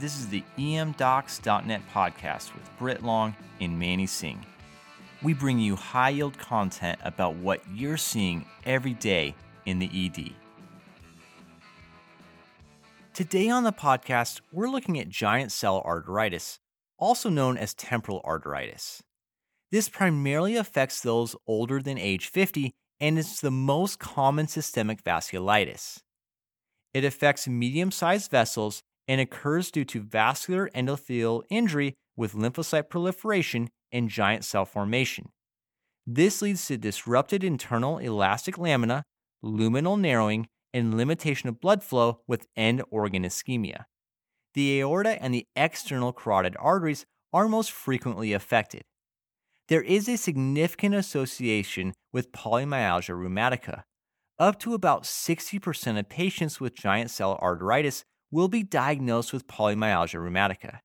This is the emdocs.net podcast with Brit Long and Manny Singh. We bring you high yield content about what you're seeing every day in the ED. Today on the podcast, we're looking at giant cell arteritis, also known as temporal arteritis. This primarily affects those older than age 50 and is the most common systemic vasculitis. It affects medium sized vessels and occurs due to vascular endothelial injury with lymphocyte proliferation and giant cell formation. This leads to disrupted internal elastic lamina, luminal narrowing, and limitation of blood flow with end organ ischemia. The aorta and the external carotid arteries are most frequently affected. There is a significant association with polymyalgia rheumatica. Up to about 60% of patients with giant cell arteritis will be diagnosed with polymyalgia rheumatica.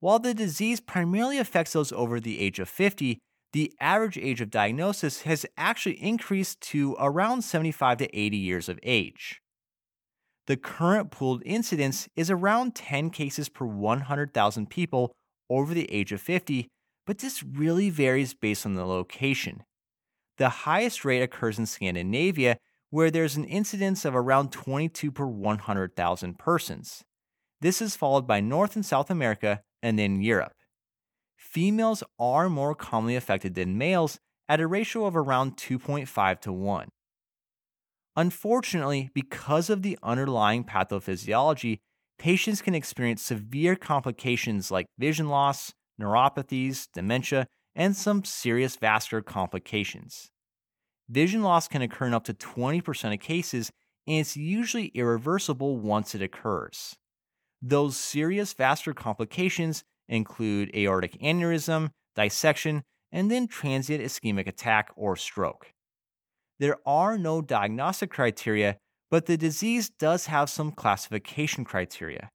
While the disease primarily affects those over the age of 50, the average age of diagnosis has actually increased to around 75 to 80 years of age. The current pooled incidence is around 10 cases per 100,000 people over the age of 50, but this really varies based on the location. The highest rate occurs in Scandinavia, where there's an incidence of around 22 per 100,000 persons. This is followed by North and South America and then Europe. Females are more commonly affected than males at a ratio of around 2.5 to 1. Unfortunately, because of the underlying pathophysiology, patients can experience severe complications like vision loss, neuropathies, dementia, and some serious vascular complications. Vision loss can occur in up to 20% of cases, and it's usually irreversible once it occurs. Those serious vascular complications include aortic aneurysm, dissection, and then transient ischemic attack or stroke. There are no diagnostic criteria, but the disease does have some classification criteria.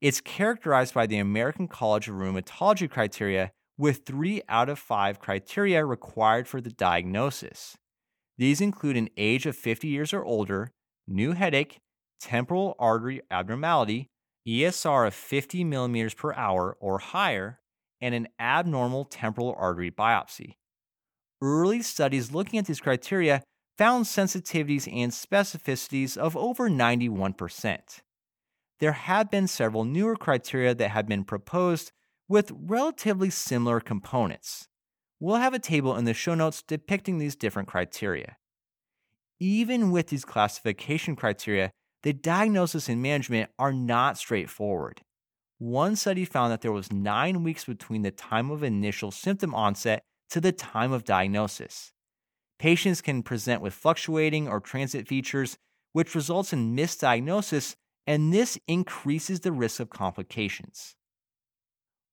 It's characterized by the American College of Rheumatology criteria, with three out of five criteria required for the diagnosis. These include an age of 50 years or older, new headache, temporal artery abnormality, ESR of 50 millimeters per hour or higher, and an abnormal temporal artery biopsy. Early studies looking at these criteria found sensitivities and specificities of over 91%. There have been several newer criteria that have been proposed with relatively similar components. We'll have a table in the show notes depicting these different criteria. Even with these classification criteria, the diagnosis and management are not straightforward. One study found that there was nine weeks between the time of initial symptom onset to the time of diagnosis. Patients can present with fluctuating or transient features, which results in misdiagnosis, and this increases the risk of complications.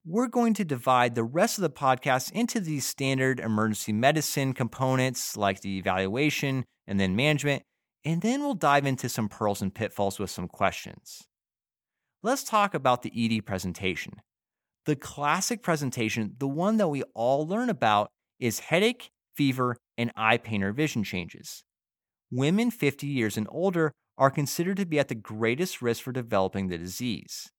We're going to divide the rest of the podcast into these standard emergency medicine components like the evaluation and then management, and then we'll dive into some pearls and pitfalls with some questions. Let's talk about the ED presentation. The classic presentation, the one that we all learn about, is headache, fever, and eye pain or vision changes. Women 50 years and older are considered to be at the greatest risk for developing the disease.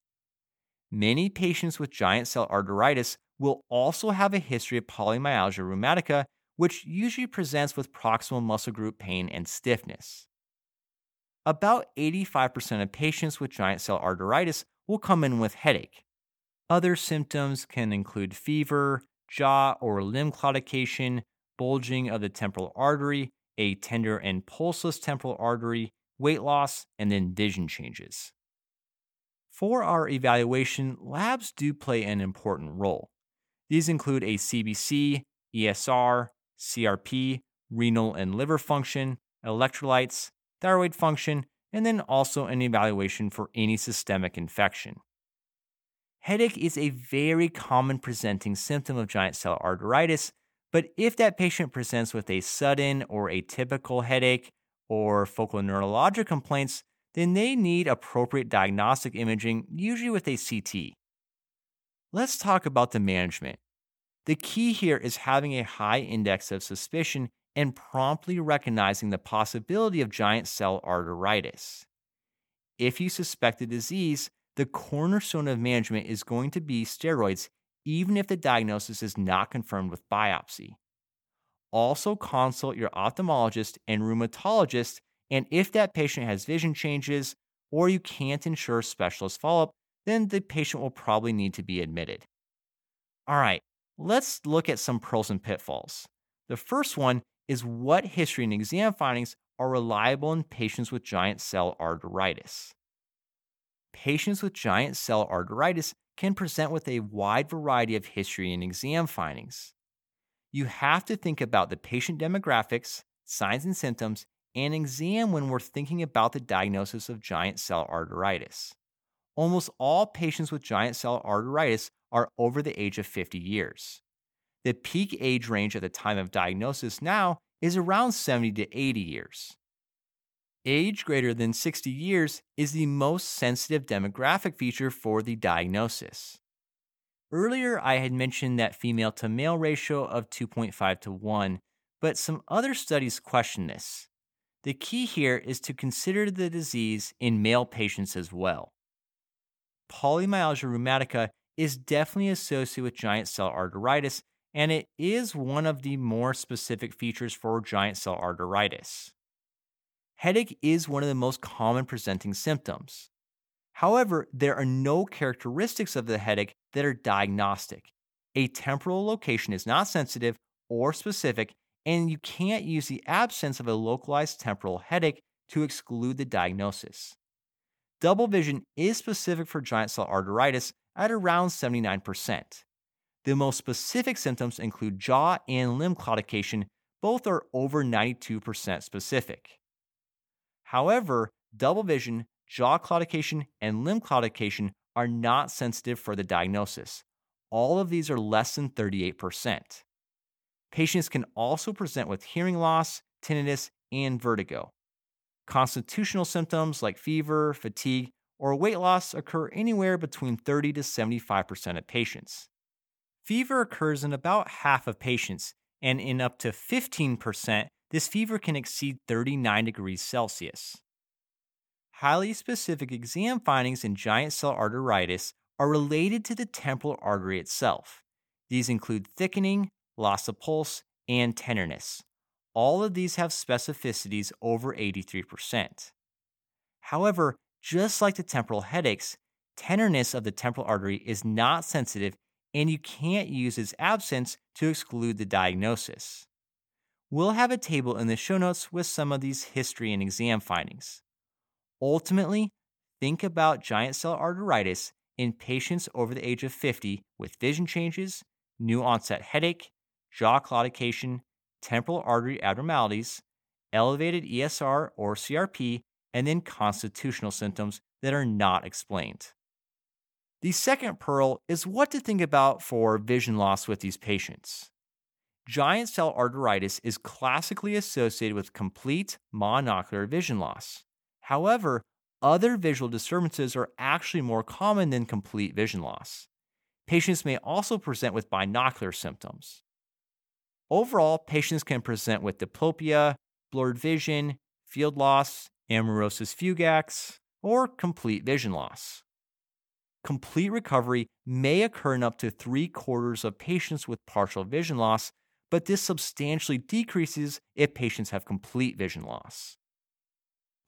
Many patients with giant cell arteritis will also have a history of polymyalgia rheumatica, which usually presents with proximal muscle group pain and stiffness. About 85% of patients with giant cell arteritis will come in with headache. Other symptoms can include fever, jaw or limb claudication, bulging of the temporal artery, a tender and pulseless temporal artery, weight loss, and then vision changes. For our evaluation, labs do play an important role. These include a CBC, ESR, CRP, renal and liver function, electrolytes, thyroid function, and then also an evaluation for any systemic infection. Headache is a very common presenting symptom of giant cell arteritis, but if that patient presents with a sudden or atypical headache or focal neurologic complaints, then they need appropriate diagnostic imaging, usually with a CT. Let's talk about the management. The key here is having a high index of suspicion and promptly recognizing the possibility of giant cell arteritis. If you suspect the disease, the cornerstone of management is going to be steroids, even if the diagnosis is not confirmed with biopsy. Also, consult your ophthalmologist and rheumatologist, and if that patient has vision changes or you can't ensure specialist follow up, then the patient will probably need to be admitted. All right, let's look at some pros and pitfalls. The first one is what history and exam findings are reliable in patients with giant cell arteritis. Patients with giant cell arteritis can present with a wide variety of history and exam findings. You have to think about the patient demographics, signs and symptoms, and exam when we're thinking about the diagnosis of giant cell arteritis. Almost all patients with giant cell arteritis are over the age of 50 years. The peak age range at the time of diagnosis now is around 70 to 80 years. Age greater than 60 years is the most sensitive demographic feature for the diagnosis. Earlier, I had mentioned that female to male ratio of 2.5 to 1, but some other studies question this. The key here is to consider the disease in male patients as well. Polymyalgia rheumatica is definitely associated with giant cell arteritis, and it is one of the more specific features for giant cell arteritis. Headache is one of the most common presenting symptoms. However, there are no characteristics of the headache that are diagnostic. A temporal location is not sensitive or specific, and you can't use the absence of a localized temporal headache to exclude the diagnosis. Double vision is specific for giant cell arteritis at around 79%. The most specific symptoms include jaw and limb claudication, both are over 92% specific. However, double vision, jaw claudication, and limb claudication are not sensitive for the diagnosis. All of these are less than 38%. Patients can also present with hearing loss, tinnitus, and vertigo. Constitutional symptoms like fever, fatigue, or weight loss occur anywhere between 30 to 75% of patients. Fever occurs in about half of patients, and in up to 15%, this fever can exceed 39 degrees Celsius. Highly specific exam findings in giant cell arteritis are related to the temporal artery itself. These include thickening, loss of pulse, and tenderness. All of these have specificities over 83%. However, just like the temporal headaches, tenderness of the temporal artery is not sensitive and you can't use its absence to exclude the diagnosis. We'll have a table in the show notes with some of these history and exam findings. Ultimately, think about giant cell arteritis in patients over the age of 50 with vision changes, new onset headache, jaw claudication, temporal artery abnormalities, elevated ESR or CRP, and then constitutional symptoms that are not explained. The second pearl is what to think about for vision loss with these patients. Giant cell arteritis is classically associated with complete monocular vision loss. However, other visual disturbances are actually more common than complete vision loss. Patients may also present with binocular symptoms. Overall, patients can present with diplopia, blurred vision, field loss, amaurosis fugax, or complete vision loss. Complete recovery may occur in up to three quarters of patients with partial vision loss, but this substantially decreases if patients have complete vision loss.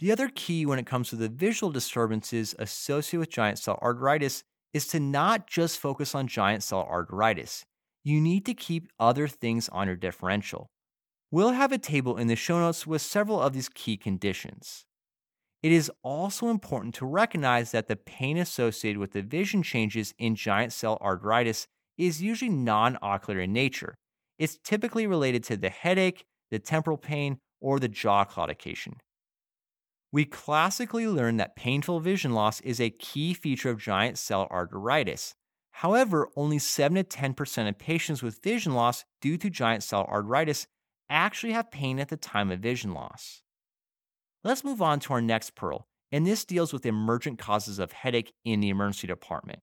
The other key when it comes to the visual disturbances associated with giant cell arteritis is to not just focus on giant cell arteritis you need to keep other things on your differential. We'll have a table in the show notes with several of these key conditions. It is also important to recognize that the pain associated with the vision changes in giant cell arteritis is usually non ocular in nature. It's typically related to the headache, the temporal pain, or the jaw claudication. We classically learn that painful vision loss is a key feature of giant cell arteritis, However, only 7 to 10% of patients with vision loss due to giant cell arteritis actually have pain at the time of vision loss. Let's move on to our next pearl, and this deals with emergent causes of headache in the emergency department.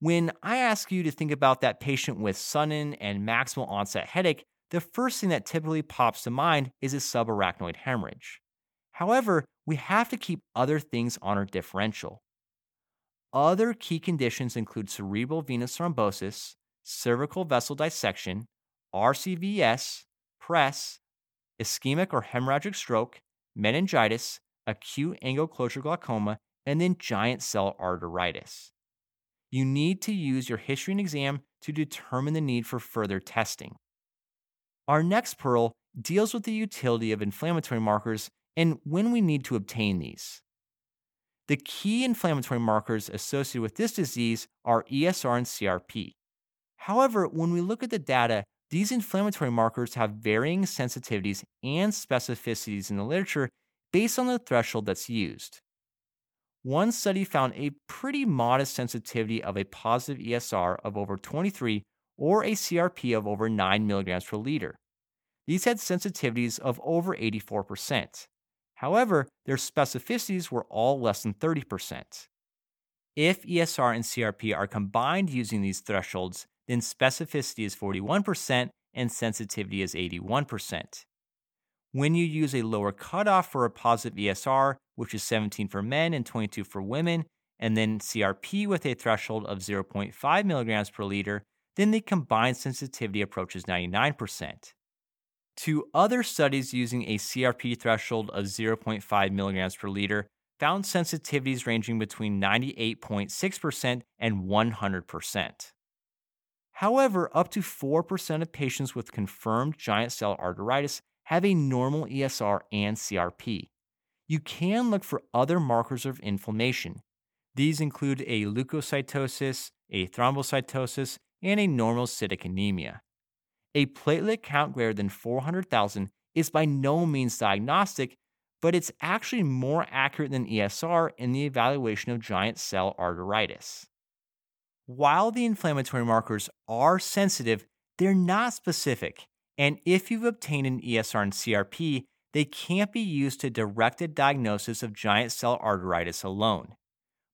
When I ask you to think about that patient with sudden and maximal onset headache, the first thing that typically pops to mind is a subarachnoid hemorrhage. However, we have to keep other things on our differential. Other key conditions include cerebral venous thrombosis, cervical vessel dissection, RCVS, PRES, ischemic or hemorrhagic stroke, meningitis, acute angle closure glaucoma, and then giant cell arteritis. You need to use your history and exam to determine the need for further testing. Our next pearl deals with the utility of inflammatory markers and when we need to obtain these. The key inflammatory markers associated with this disease are ESR and CRP. However, when we look at the data, these inflammatory markers have varying sensitivities and specificities in the literature based on the threshold that's used. One study found a pretty modest sensitivity of a positive ESR of over 23 or a CRP of over 9 milligrams per liter. These had sensitivities of over 84%. However, their specificities were all less than 30%. If ESR and CRP are combined using these thresholds, then specificity is 41% and sensitivity is 81%. When you use a lower cutoff for a positive ESR, which is 17 for men and 22 for women, and then CRP with a threshold of 0.5 milligrams per liter, then the combined sensitivity approaches 99%. Two other studies using a CRP threshold of 0.5 milligrams per liter found sensitivities ranging between 98.6% and 100%. However, up to 4% of patients with confirmed giant cell arteritis have a normal ESR and CRP. You can look for other markers of inflammation. These include a leukocytosis, a thrombocytosis, and a normocytic anemia. A platelet count greater than 400,000 is by no means diagnostic, but it's actually more accurate than ESR in the evaluation of giant cell arteritis. While the inflammatory markers are sensitive, they're not specific, and if you've obtained an ESR and CRP, they can't be used to direct a diagnosis of giant cell arteritis alone.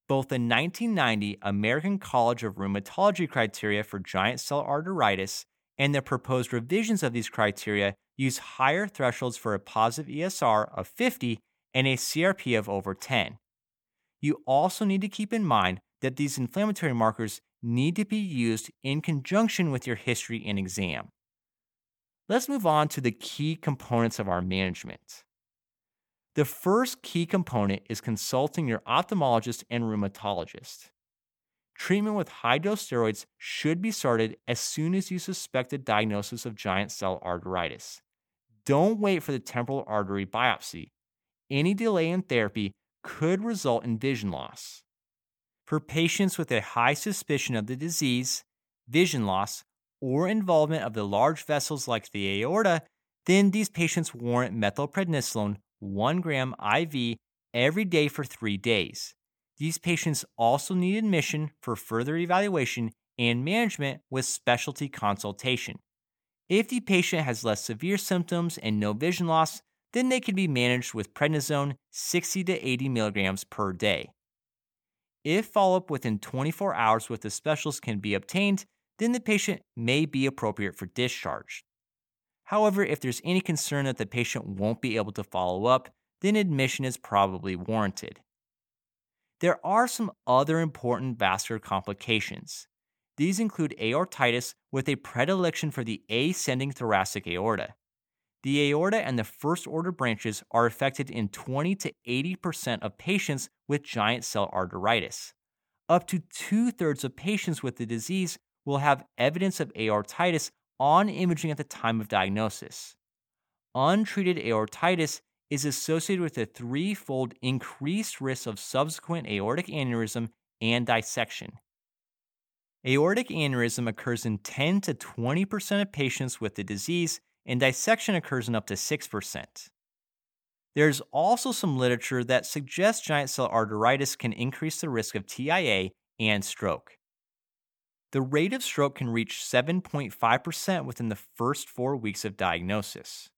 Both the 1990 American College of Rheumatology criteria for giant cell arteritis and the proposed revisions of these criteria use higher thresholds for a positive ESR of 50 and a CRP of over 10. You also need to keep in mind that these inflammatory markers need to be used in conjunction with your history and exam. Let's move on to the key components of our management. The first key component is consulting your ophthalmologist and rheumatologist. Treatment with high dose steroids should be started as soon as you suspect a diagnosis of giant cell arteritis. Don't wait for the temporal artery biopsy. Any delay in therapy could result in vision loss. For patients with a high suspicion of the disease, vision loss, or involvement of the large vessels like the aorta, then these patients warrant methylprednisolone 1 gram IV every day for three days. These patients also need admission for further evaluation and management with specialty consultation. If the patient has less severe symptoms and no vision loss, then they can be managed with prednisone 60 to 80 milligrams per day. If follow up within 24 hours with the specialist can be obtained, then the patient may be appropriate for discharge. However, if there's any concern that the patient won't be able to follow up, then admission is probably warranted. There are some other important vascular complications. These include aortitis with a predilection for the ascending thoracic aorta. The aorta and the first order branches are affected in 20 to 80% of patients with giant cell arteritis. Up to two thirds of patients with the disease will have evidence of aortitis on imaging at the time of diagnosis. Untreated aortitis is associated with a threefold increased risk of subsequent aortic aneurysm and dissection. Aortic aneurysm occurs in 10 to 20% of patients with the disease, and dissection occurs in up to 6%. There's also some literature that suggests giant cell arteritis can increase the risk of TIA and stroke. The rate of stroke can reach 7.5% within the first four weeks of diagnosis.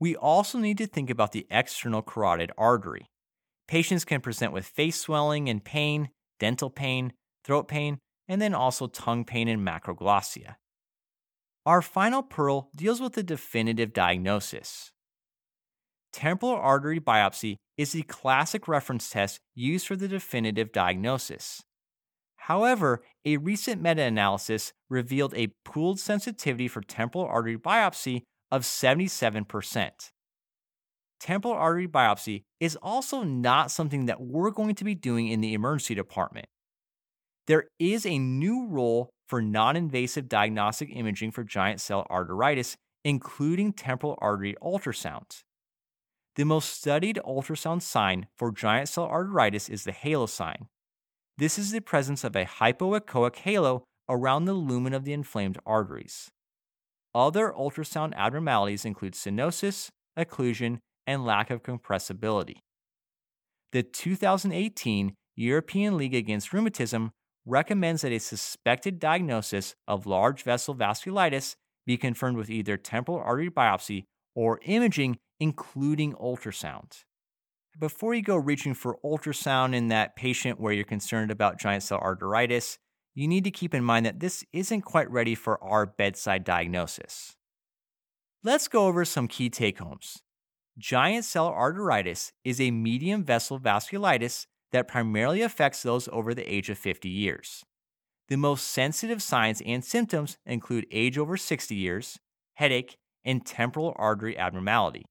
We also need to think about the external carotid artery. Patients can present with face swelling and pain, dental pain, throat pain, and then also tongue pain and macroglossia. Our final pearl deals with the definitive diagnosis. temporal artery biopsy is the classic reference test used for the definitive diagnosis. However, a recent meta analysis revealed a pooled sensitivity for temporal artery biopsy of 77%. Temporal artery biopsy is also not something that we're going to be doing in the emergency department. There is a new role for non invasive diagnostic imaging for giant cell arteritis, including temporal artery ultrasound. The most studied ultrasound sign for giant cell arteritis is the halo sign. This is the presence of a hypoechoic halo around the lumen of the inflamed arteries. Other ultrasound abnormalities include stenosis, occlusion, and lack of compressibility. The 2018 European League Against Rheumatism recommends that a suspected diagnosis of large vessel vasculitis be confirmed with either temporal artery biopsy or imaging, including ultrasound. Before you go reaching for ultrasound in that patient where you're concerned about giant cell arteritis, you need to keep in mind that this isn't quite ready for our bedside diagnosis. Let's go over some key take homes. Giant cell arteritis is a medium vessel vasculitis that primarily affects those over the age of 50 years. The most sensitive signs and symptoms include age over 60 years, headache, and temporal artery abnormality.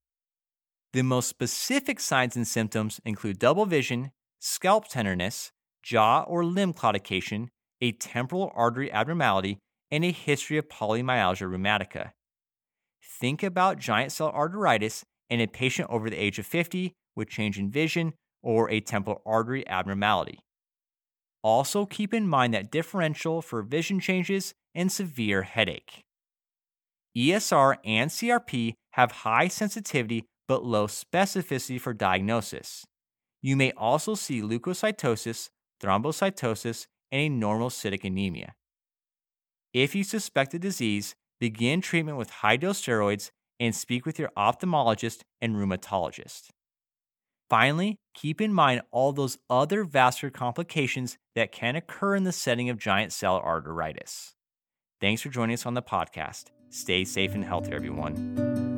The most specific signs and symptoms include double vision, scalp tenderness, jaw or limb claudication, a temporal artery abnormality, and a history of polymyalgia rheumatica. Think about giant cell arteritis in a patient over the age of 50 with change in vision or a temporal artery abnormality. Also, keep in mind that differential for vision changes and severe headache. ESR and CRP have high sensitivity but low specificity for diagnosis. You may also see leukocytosis, thrombocytosis, and a normocytic anemia. If you suspect a disease, begin treatment with high dose steroids and speak with your ophthalmologist and rheumatologist. Finally, keep in mind all those other vascular complications that can occur in the setting of giant cell arteritis. Thanks for joining us on the podcast. Stay safe and healthy, everyone.